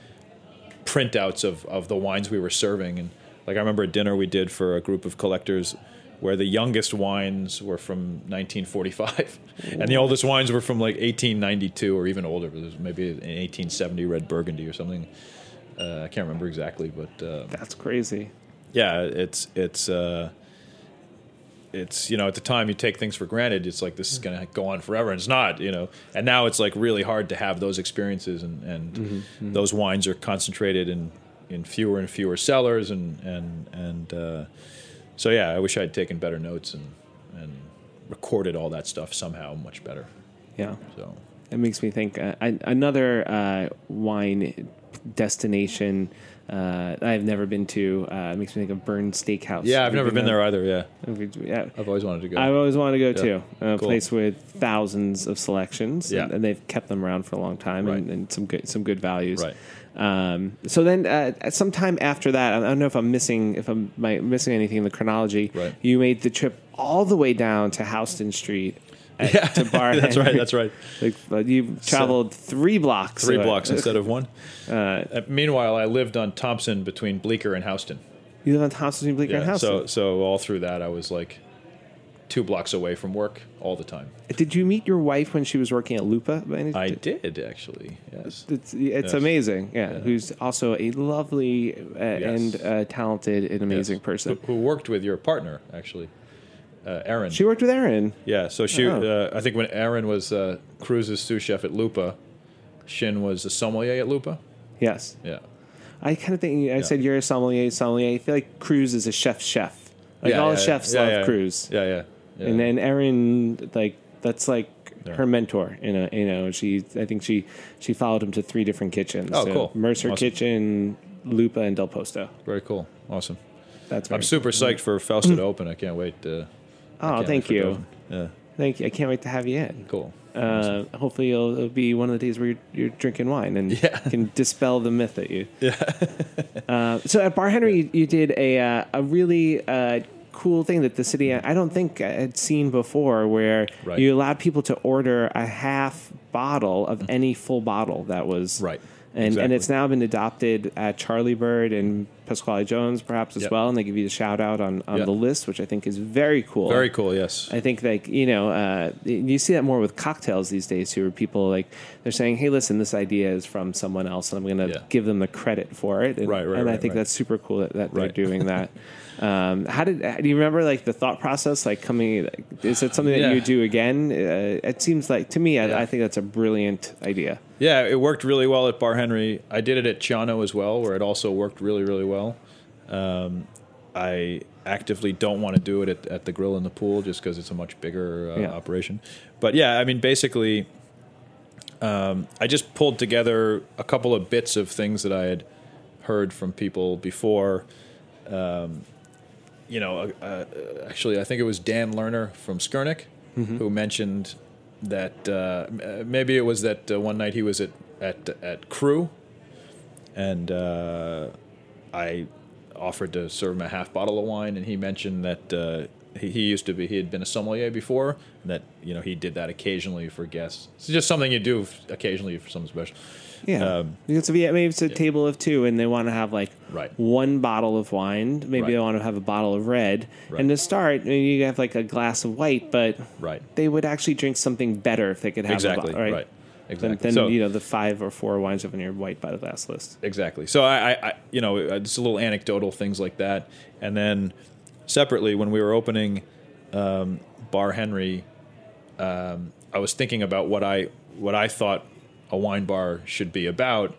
printouts of of the wines we were serving, and like I remember a dinner we did for a group of collectors where the youngest wines were from 1945, and the oldest wines were from like 1892 or even older. It was maybe an 1870 red Burgundy or something. Uh, I can't remember exactly, but uh, That's crazy. yeah, it's it's uh, it's you know at the time you take things for granted. It's like this is going to go on forever, and it's not. You know, and now it's like really hard to have those experiences, and and those wines are concentrated in in fewer and fewer cellars, and and and uh, so yeah, I wish I'd taken better notes and and recorded all that stuff somehow much better. Yeah. So It makes me think uh, another uh, wine destination uh, I've never been to. Uh, makes me think of Bern's Steakhouse. yeah, I've never been there either. Yeah, Yeah. I've always wanted to go. I've always wanted to go Yeah. too. A Cool. place with thousands of selections, Yeah. and, and they've kept them around for a long time, and, Right. and some good some good values. Right. Um, so then, uh, sometime after that, I don't know if I'm missing if I'm my, missing anything in the chronology. Right. You made the trip all the way down to Houston Street. At, yeah, to Bar that's right. That's right. Like uh, you traveled three blocks. Three uh, blocks instead of one. Uh, meanwhile, I lived on Thompson between Bleecker and Houston. You live on Thompson Street, Bleecker and Houston. So so all through that, I was like two blocks away from work all the time. Did you meet your wife when she was working at Lupa? I did actually. Yes. It's, it's Yes. amazing. Yeah, Yeah. who's also a lovely uh, and uh, talented and amazing Yes. person. Who, who worked with your partner actually, uh, Erin. She worked with Erin. yeah. So she. Oh. Uh, I think when Erin was uh, Cruz's sous chef at Lupa, Shin was a sommelier at Lupa. Yes, Yeah. I kind of think I said you're a sommelier. Sommelier. I feel like Cruz is a chef. Chef. Like yeah, all yeah, chefs yeah, love yeah. Cruz. Yeah, yeah. yeah. And then Erin, like that's like Yeah. her mentor. You know, you know, she. I think she she followed him to three different kitchens. Oh, cool. Mercer Awesome. Kitchen, Lupa, and Del Posto. very cool. Awesome. That's I'm super psyched for Fausto to open. I can't wait. To, Oh, thank wait for it to you. Yeah. thank you. I can't wait to have you in. Cool. Uh, hopefully, it'll, it'll be one of the days where you're, you're drinking wine and Yeah. can dispel the myth that you. Yeah. uh, so at Bar Henry, you, you did a uh, a really uh, cool thing that the city I don't think I had seen before, where Right. you allowed people to order a half bottle of any full bottle that was Right. And and it's now been adopted at Charlie Bird and Pasquale Jones, perhaps as Yep. well, and they give you the shout out on, on Yep. the list, which I think is very cool. Very cool. Yes. I think like you know uh, you see that more with cocktails these days too, where people like they're saying, "Hey, listen, this idea is from someone else, and I'm going to Yeah. give them the credit for it." And, Right, right, And I think right. that's super cool that, that they're doing that. um, how did do you remember like the thought process? Like coming, like, is it something that Yeah. you do again? Uh, it seems like to me, Yeah. I, I think that's a brilliant idea. Yeah, it worked really well at Bar Henry. I did it at Ciano as well, where it also worked really, really well. Um, I actively don't want to do it at, at the grill in the pool just because it's a much bigger uh, Yeah. operation. But yeah, I mean, basically, um, I just pulled together a couple of bits of things that I had heard from people before. Um, you know, uh, uh, actually, I think it was Dan Lerner from Skurnik who mentioned that uh, maybe it was that uh, one night he was at at at Crew, and uh, I offered to serve him a half bottle of wine, and he mentioned that uh, he, he used to be he had been a sommelier before, and that you know he did that occasionally for guests. It's just something you do occasionally for something special. Yeah, Um, if you, maybe it's a table of two, and they want to have like Right. one bottle of wine. Maybe Right. they want to have a bottle of red, Right. and to start, you have like a glass of white, but Right. they would actually drink something better if they could have Exactly. a bottle, right? Exactly. than So- you know the five or four wines up on your white by the glass list. Exactly. So I, I, I you know, it's a little anecdotal things like that, and then separately when we were opening um, Bar Henry, um, I was thinking about what I what I thought a wine bar should be about,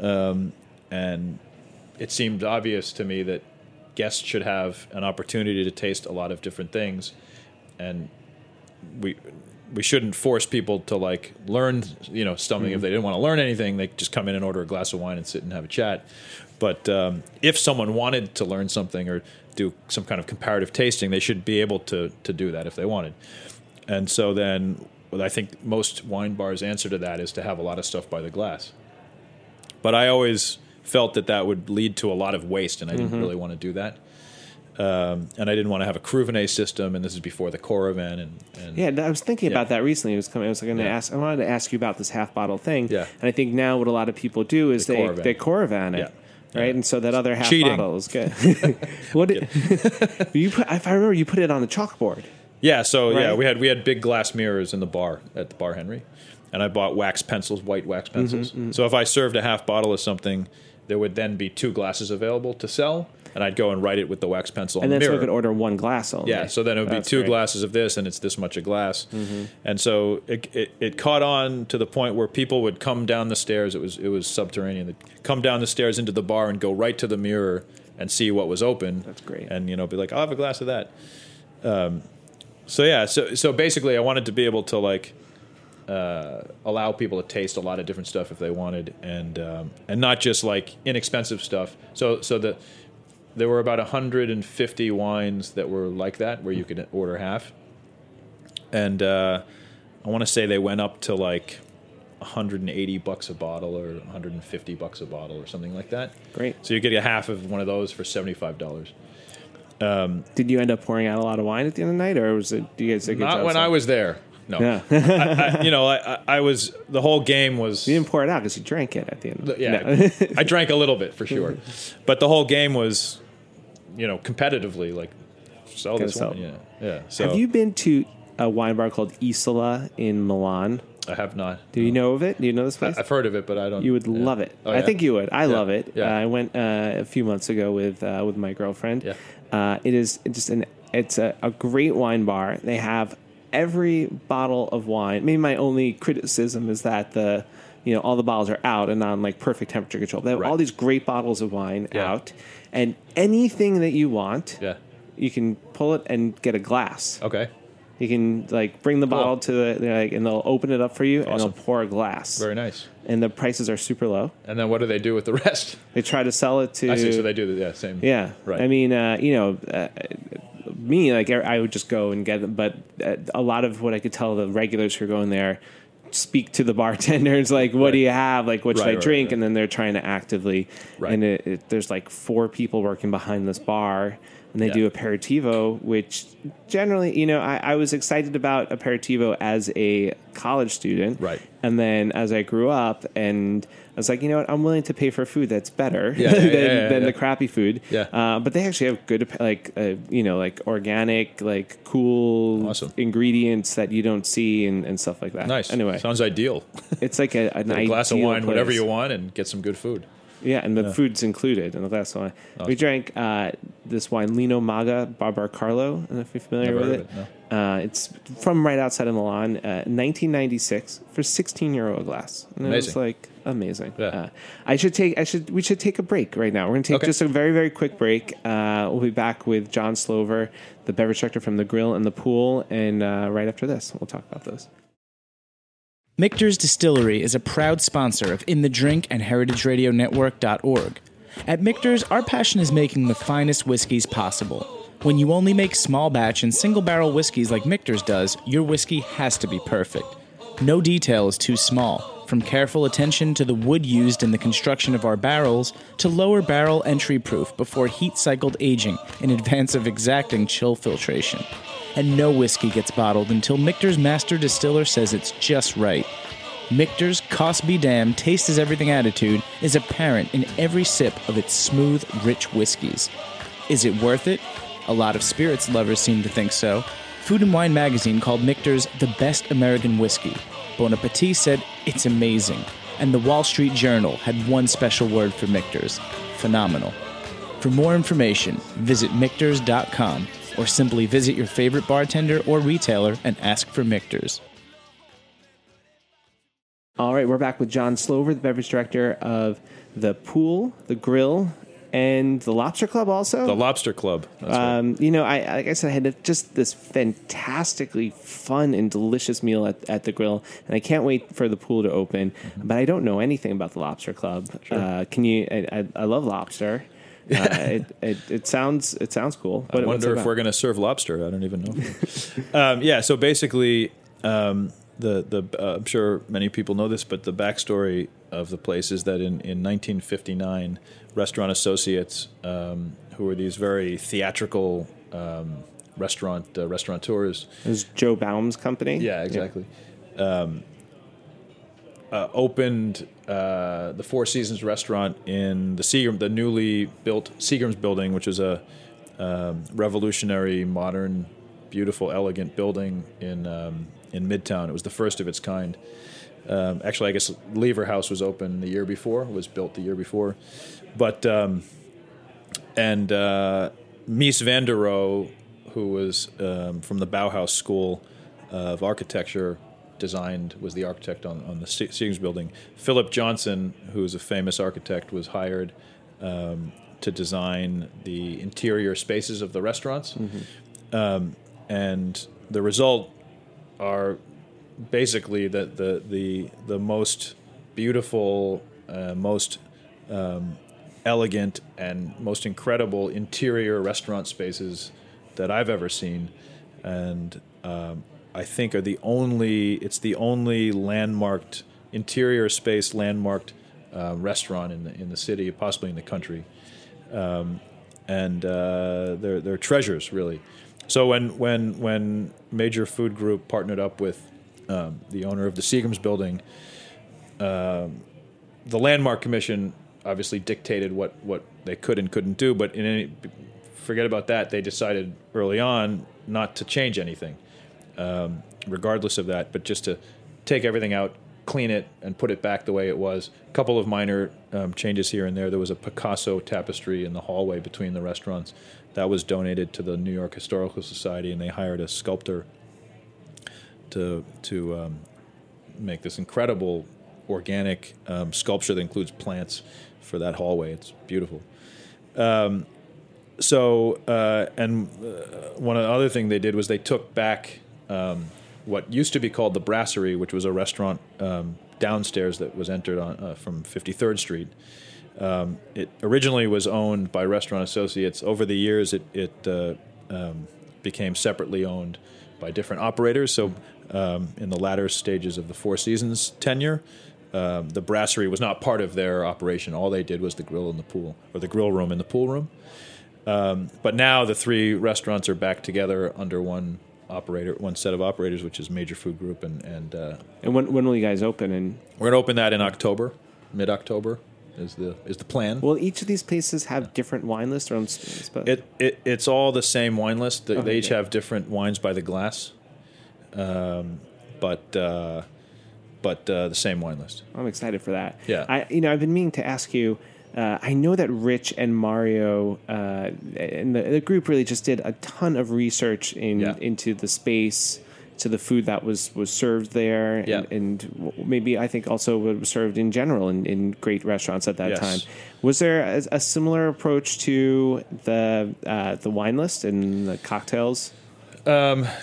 um, and it seemed obvious to me that guests should have an opportunity to taste a lot of different things, and we we shouldn't force people to like learn, you know, something if they didn't want to learn anything. They just come in and order a glass of wine and sit and have a chat. But um, if someone wanted to learn something or do some kind of comparative tasting, they should be able to to do that if they wanted. And so then, I think most wine bars' answer to that is to have a lot of stuff by the glass. But I always felt that that would lead to a lot of waste, and I didn't really want to do that. Um, and I didn't want to have a Cruvinet system, and this is before the Coravin. And, and Yeah, I was thinking Yeah. about that recently. It was coming. I was going to Yeah. ask. I wanted to ask you about this half bottle thing. Yeah. And I think now what a lot of people do is They they Coravin. they Coravin it. Yeah. Right, Yeah. and so that other half Cheating. bottle is good. what did, you put? If I remember, you put it on the chalkboard. Yeah, so yeah, we had we had big glass mirrors in the bar at the bar Henry, and I bought wax pencils, white wax Mm-hmm, pencils. So if I served a half bottle of something, there would then be two glasses available to sell, and I'd go and write it with the wax pencil And then the so we could order one glass only. Yeah, so then it would That's be two great. Mm-hmm. glasses of this, and it's this much a glass. And so it, it it caught on to the point where people would come down the stairs. It was it was subterranean. They'd come down the stairs into the bar and go right to the mirror and see what was open. That's great. And you know, be like, I'll have a glass of that. Um, so yeah, so so basically, I wanted to be able to like uh, allow people to taste a lot of different stuff if they wanted, and um, and not just like inexpensive stuff. So so the there were about 150 wines that were like that, where you could order half, and uh, I want to say they went up to like 180 bucks a bottle or 150 bucks a bottle or something like that. Great. So you get a half of one of those for 75 dollars. Did you end up pouring out a lot of wine at the end of the night, or was it? Do you guys? Not when? I was there. No, Yeah. I, I, you know, I, I- was the whole game was You didn't pour it out because you drank it at the end. yeah. No. I drank a little bit for sure, but the whole game was, you know, competitively like sell this sell. one. Yeah, yeah. So Have you been to a wine bar called Isola in Milan? I have not. Do you know of it? Do you know this place? I've heard of it, but I don't. You would yeah. love it. Oh, I think you would. I love it. Yeah. Uh, I went uh, a few months ago with uh, with my girlfriend. Yeah. Uh, it is just an it's a, a great wine bar. They have every bottle of wine. Maybe my only criticism is that the you know all the bottles are out and on like perfect temperature control. They have Right. all these great bottles of wine Yeah. out, and anything that you want, Yeah. you can pull it and get a glass. Okay. You can like bring the bottle to the like, and they'll open it up for you and they'll pour a glass. Very nice. And the prices are super low. And then what do they do with the rest? They try to sell it to. I see. So they do the yeah same. Yeah, Right. I mean, uh, you know, uh, me like I would just go and get them, but uh, a lot of what I could tell the regulars who are going there speak to the bartenders like, "What do you have? Like, what should Right, I right, drink?" right. And then they're trying to actively. Right. And it, it, there's like four people working behind this bar. And they Yeah. do aperitivo, which generally, you know, I, I was excited about aperitivo as a college student. Right. And then as I grew up, and was like, you know what, I'm willing to pay for food that's better Yeah, yeah, than, yeah, yeah, than yeah. the crappy food. Yeah. Uh, but they actually have good, like, uh, you know, like organic, like cool Awesome. ingredients that you don't see and, and stuff like that. Nice. Anyway, sounds ideal. it's like a, a glass of wine, whatever you want, and get some good food. Yeah, and the food's included in the glass of wine. We drank uh, this wine, Lino Maga Barbacarlo. I don't know if you're familiar Never with it. it, Uh, it's from right outside of Milan, uh, 1996 for 16 euro a glass. And it was like amazing. Yeah. Uh, I should take. I should. We should take a break right now. We're going to take Okay. just a very very quick break. Uh, we'll be back with John Slover, the beverage director from the Grill and the Pool, and uh, right after this, we'll talk about those. Michter's Distillery is a proud sponsor of In the Drink and HeritageRadioNetwork.org. At Michter's, our passion is making the finest whiskeys possible. When you only make small batch and single barrel whiskeys like Michter's does, your whiskey has to be perfect. No detail is too small, from careful attention to the wood used in the construction of our barrels to lower barrel entry proof before heat cycled aging in advance of exacting chill filtration. And no whiskey gets bottled until Michter's master distiller says it's just right. Michter's cost be damned, taste is everything attitude is apparent in every sip of its smooth, rich whiskeys. Is it worth it? A lot of spirits lovers seem to think so. Food and Wine magazine called Michter's the best American whiskey. Bon Appetit said it's amazing. And the Wall Street Journal had one special word for Michter's phenomenal. For more information, visit Michters.com or simply visit your favorite bartender or retailer and ask for Michters. All right, we're back with John Slover, the beverage director of the Pool, the Grill, and the Lobster Club also. The Lobster Club. That's right. Um, you know, I like I said, I had just this fantastically fun and delicious meal at, at the grill, and I can't wait for the pool to open. But I don't know anything about the Lobster Club. Uh, can you? I, I, I love lobster. Uh, it, it, it sounds it sounds cool. I wonder if we're going to serve lobster. I don't even know. um, yeah. So basically, um, the the uh, I'm sure many people know this, but the backstory of the place is that in, in 1959, Restaurant Associates, um, who were these very theatrical um, restaurant uh, restaurateurs, It was Joe Baum's company. yeah, exactly. Um, uh, opened uh, the Four Seasons restaurant in the Seagram, the newly built Seagram's building, which is a um, revolutionary, modern, beautiful, elegant building in um, in Midtown. It was the first of its kind. Um, actually, I guess Lever House was open the year before, was built the year before, but um, and uh, Mies van der Rohe, who was um, from the Bauhaus School of Architecture, designed was the architect on, on the Se- Seagram's building. Philip Johnson, who is a famous architect, was hired um, to design the interior spaces of the restaurants, um, and the result are basically the the the, the most beautiful, uh, most um, elegant, and most incredible interior restaurant spaces that I've ever seen, and um, I think are the only. It's the only landmarked interior space landmarked uh, restaurant in the in the city, possibly in the country, um, and uh, they're they're treasures really. So when when when Major Food Group partnered up with um, the owner of the Seagram's building, um, the Landmark Commission obviously dictated what, what they could and couldn't do. But in any, forget about that. They decided early on not to change anything, um, regardless of that, but just to take everything out, clean it, and put it back the way it was. A couple of minor um, changes here and there. There was a Picasso tapestry in the hallway between the restaurants that was donated to the New York Historical Society, and they hired a sculptor to to um, make this incredible organic um, sculpture that includes plants for that hallway. It's beautiful. Um, so, uh, and uh, one other thing they did was they took back um, what used to be called the Brasserie, which was a restaurant um, downstairs that was entered on uh, from 53rd Street. Um, it originally was owned by Restaurant Associates. Over the years, it, it uh, um, became separately owned by different operators. So, um, in the latter stages of the Four Seasons tenure, um, the brasserie was not part of their operation. All they did was the grill and the pool, or the grill room and the pool room. Um, but now the three restaurants are back together under one operator, one set of operators, which is Major Food Group, and and uh, And when when will you guys open? And we're gonna open that in October, mid October is the is the plan. will each of these places have different wine lists? Or I'm It, it it's all the same wine list. They, they each Okay. have different wines by the glass, um, but uh, but uh, the same wine list. I'm excited for that. Yeah. I you know I've been meaning to ask you. Uh, I know that Rich and Mario uh, and the, the group really just did a ton of research in Yeah. into the space, to the food that was was served there, Yeah. and, and maybe I think also what was served in general in, in great restaurants at that Yes. time. Was there a, a similar approach to the uh, the wine list and the cocktails?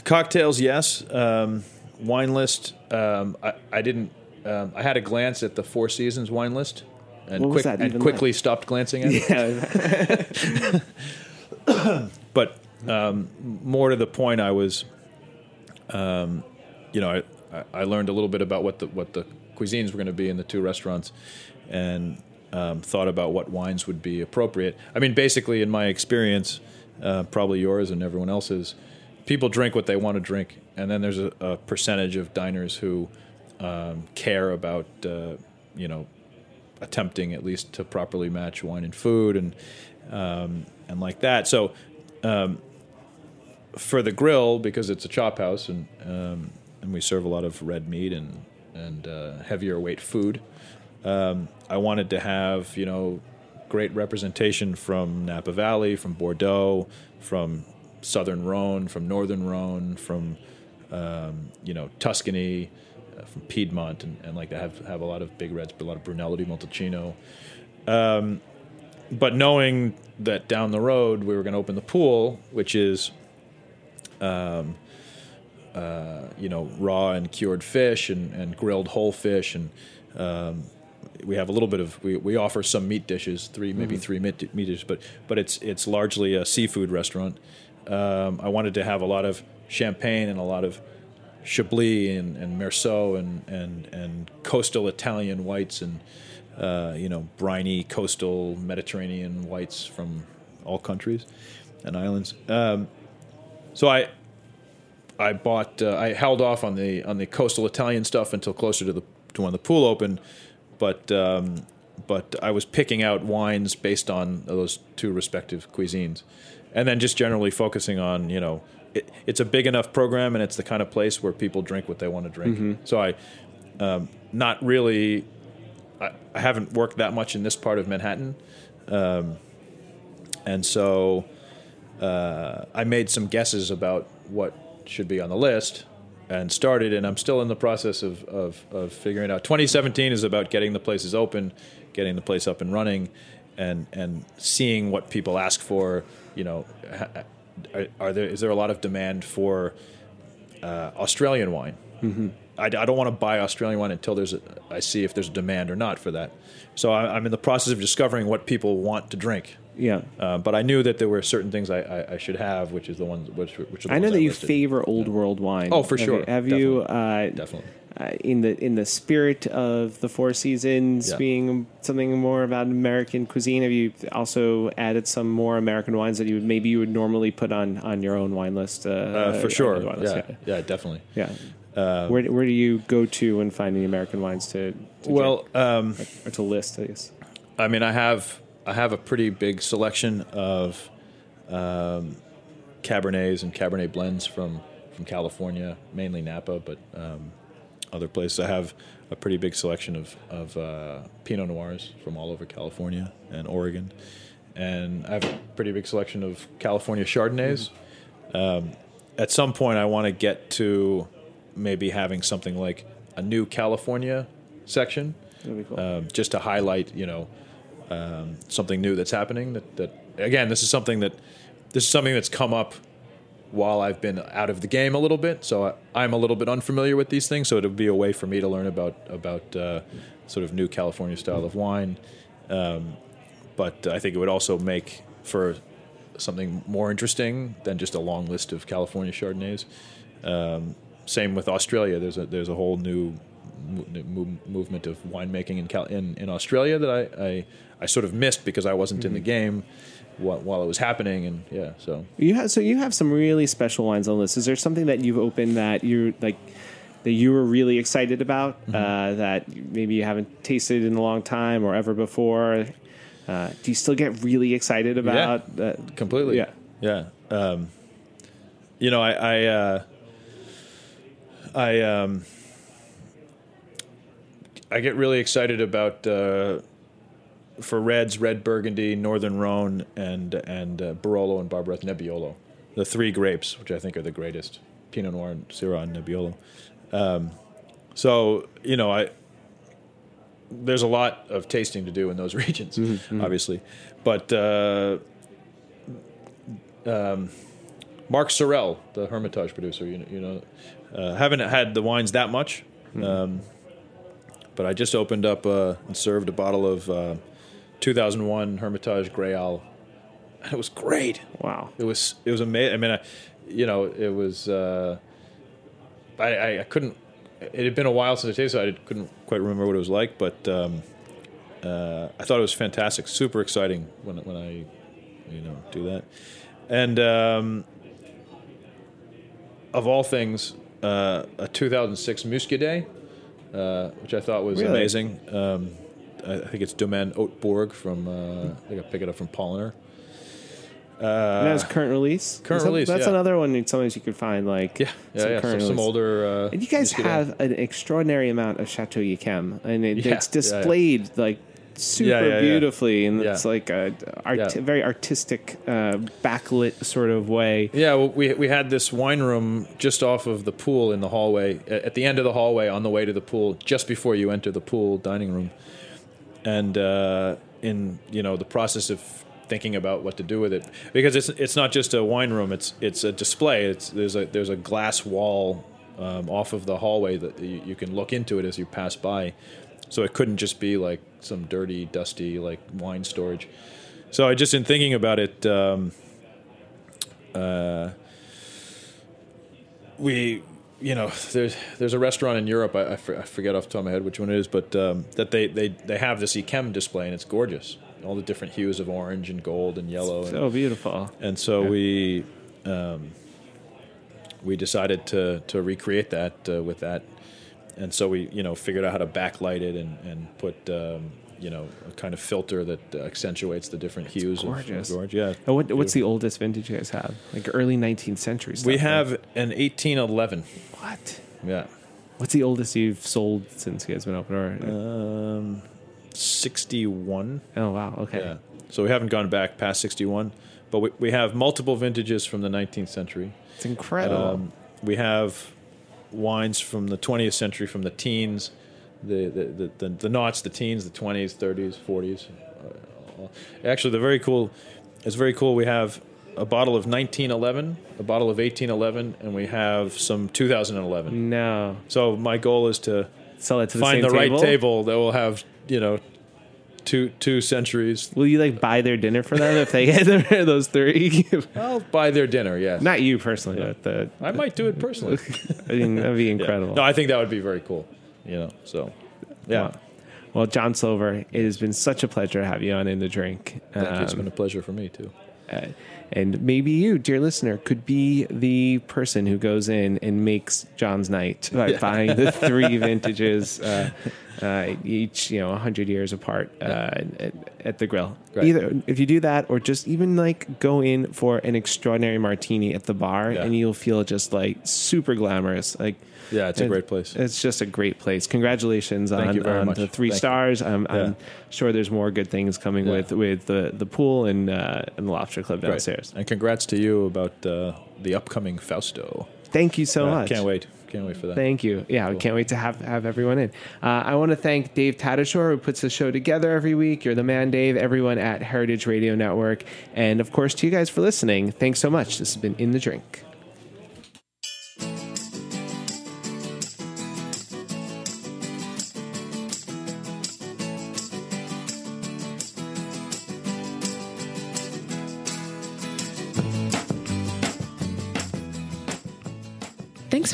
Cocktails, yes. Um, wine list. Um, I, I didn't. Um, I had a glance at the Four Seasons wine list, and quick and quickly stopped glancing at it. Yeah, But um, more to the point, I was, um, you know, I, I learned a little bit about what the what the cuisines were going to be in the two restaurants, and um, thought about what wines would be appropriate. I mean, basically, in my experience, uh, probably yours and everyone else's, people drink what they want to drink, and then there's a, a percentage of diners who um, care about, uh, you know, attempting at least to properly match wine and food and um, and like that. So um, for the grill, because it's a chop house and um, and we serve a lot of red meat and and uh, heavier weight food, um, I wanted to have you know great representation from Napa Valley, from Bordeaux, from Southern Rhone, from Northern Rhone, from um, you know Tuscany, uh, from Piedmont, and, and like I have have a lot of big reds, but a lot of Brunello di Montalcino. Um, but knowing that down the road we were going to open the pool, which is, um, uh, you know, raw and cured fish and, and grilled whole fish, and um, we have a little bit of we, we offer some meat dishes, three maybe three meat, meat dishes, but but it's it's largely a seafood restaurant. Um, I wanted to have a lot of champagne and a lot of Chablis and, and Meursault and, and, and coastal Italian whites and uh, you know briny coastal Mediterranean whites from all countries and islands. Um, so I I bought uh, I held off on the on the coastal Italian stuff until closer to the to when the pool opened, but um, but I was picking out wines based on those two respective cuisines, and then just generally focusing on you know it, it's a big enough program and it's the kind of place where people drink what they want to drink. So I um, not really I, I haven't worked that much in this part of Manhattan, um, and so uh, I made some guesses about what should be on the list and started and I'm still in the process of, of, of figuring out. 2017 is about getting the places open getting the place up and running and and seeing what people ask for you know are, are there is there a lot of demand for uh, Australian wine? I, I don't want to buy Australian wine until there's a, I see if there's a demand or not for that. So I, I'm in the process of discovering what people want to drink Yeah. uh, but I knew that there were certain things I, I, I should have, which is the ones which which are the I know that you listed. favor old world wine. Oh, for Have sure. you- Have you, uh, Definitely. uh, in the in the spirit of the Four Seasons Yeah. being something more about American cuisine? Have you also added some more American wines that you would maybe you would normally put on on your own wine list? Uh, Uh, for sure. wine list, Yeah, yeah, definitely. yeah. yeah. where where do you go to when finding American wines to, to Well, um, drink? or to list? I guess. I mean, I have I have a pretty big selection of um, Cabernets and Cabernet blends from from California, mainly Napa, but um, other places. I have a pretty big selection of of uh, Pinot Noirs from all over California and Oregon, and I have a pretty big selection of California Chardonnays. Um, at some point, I want to get to maybe having something like a new California section That'd be cool. um, just to highlight, you know, um, something new that's happening. That, that again, this is something that this is something that's come up while I've been out of the game a little bit. So I, I'm a little bit unfamiliar with these things. So it'll be a way for me to learn about about uh, sort of new California style of wine. Um, but I think it would also make for something more interesting than just a long list of California Chardonnays. Um, same with Australia. There's a there's a whole new mo- mo- movement of winemaking in, Cal- in in Australia that I, I I sort of missed because I wasn't in the game while, while it was happening. And yeah, so You have so you have some really special wines on this. Is there something that you've opened that you like that you were really excited about Mm-hmm. uh, that maybe you haven't tasted in a long time or ever before? Uh, do you still get really excited about that? completely. Yeah. yeah. Um, you know, I I uh, I um, I get really excited about uh, for reds, red Burgundy, Northern Rhone, and and uh, Barolo and Barbaresco Nebbiolo, the three grapes, which I think are the greatest: Pinot Noir, and Syrah, and Nebbiolo. Um, so you know, I there's a lot of tasting to do in those regions, obviously, but. Uh, um, Marc Sorrel, the Hermitage producer, you know, you know uh, haven't had the wines that much, um, but I just opened up uh, and served a bottle of uh, 2001 Hermitage Gréal, and it was great. Wow. It was it was amazing. I mean, I, you know, it was. Uh, I, I I couldn't. It had been a while since I tasted. it. I couldn't quite remember what it was like, but um, uh, I thought it was fantastic. Super exciting when when I, you know, do that. And um, of all things, uh, a 2006 Muscadet, uh, which I thought was Really? amazing. Um, I think it's Domaine Haute-Bourg from. Uh, I think I pick it up from Polaner. and that's current release. current That's- release, That's yeah. another one. Sometimes you could find like Yeah, yeah, some yeah. current Some, some release. older. Uh, And you guys have an extraordinary amount of Chateau Yquem, and it, Yeah, it's yeah, yeah. displayed like super Yeah, yeah, beautifully, and it's like a art- very artistic, uh, backlit sort of way. Yeah, well, we we had this wine room just off of the pool in the hallway, at the end of the hallway on the way to the pool, just before you enter the pool dining room, and uh, in you know the process of thinking about what to do with it because it's it's not just a wine room it's it's a display. It's there's a there's a glass wall um, off of the hallway that you, you can look into it as you pass by so it couldn't just be like some dirty dusty like wine storage. So I just in thinking about it um, uh, we you know there's there's a restaurant in Europe I, I, for, I forget off the top of my head which one it is but um, that they, they they have this Yquem display and it's gorgeous. All the different hues of orange and gold and yellow and, So beautiful. and so we um, we decided to to recreate that uh, with that and so we you know figured out how to backlight it and and put um, you know a kind of filter that accentuates the different hues of- gorgeous. of orange yeah And what, what's the oldest vintage you guys have? Like early 19th century stuff. we right? have an 1811 what? yeah What's the oldest you've sold since you guys been open? Or um, 61 oh wow, okay. Yeah. So we haven't gone back past 61, but we, we have multiple vintages from the 19th century. It's incredible. Um, we have wines from the 20th century, from the teens, the the, the, the, the noughts, the teens, the 20s, 30s, 40s. Uh, actually, the very cool. It's very cool. We have a bottle of 1911, a bottle of 1811, and we have some 2011. no, So my goal is to sell it to the find the table? right table that will have you know two two centuries Will you like buy their dinner for them if they get those three? I'll buy their dinner. Yes, Not you personally, but the. I might do it personally. I mean, that'd be incredible. No, I think that would be very cool. You know, so yeah, Wow. Well, John Slover, it has been such a pleasure to have you on In the Drink. Thank you. it's Um, been a pleasure for me too. Uh, and maybe you, dear listener, could be the person who goes in and makes John's night by buying the three vintages, uh, uh, each you know hundred years apart uh, at, at the grill. Right. Either if you do that, or just even like go in for an extraordinary martini at the bar, Yeah. and you'll feel just like super glamorous. Like Yeah, it's a great place. It's just a great place. Congratulations on, on the three Thank stars. I'm, I'm sure there's more good things coming Yeah. with with the, the pool and uh, and the lobster club Great. Downstairs. And congrats to you about uh, the upcoming Fausto. Thank you so Uh, much. Can't wait. Can't wait for that. Thank you. Yeah, we Cool. can't wait to have have everyone in. Uh, I want to thank Dave Tadashore who puts the show together every week. You're the man, Dave. Everyone at Heritage Radio Network, and of course to you guys for listening. Thanks so much. This has been in the drink.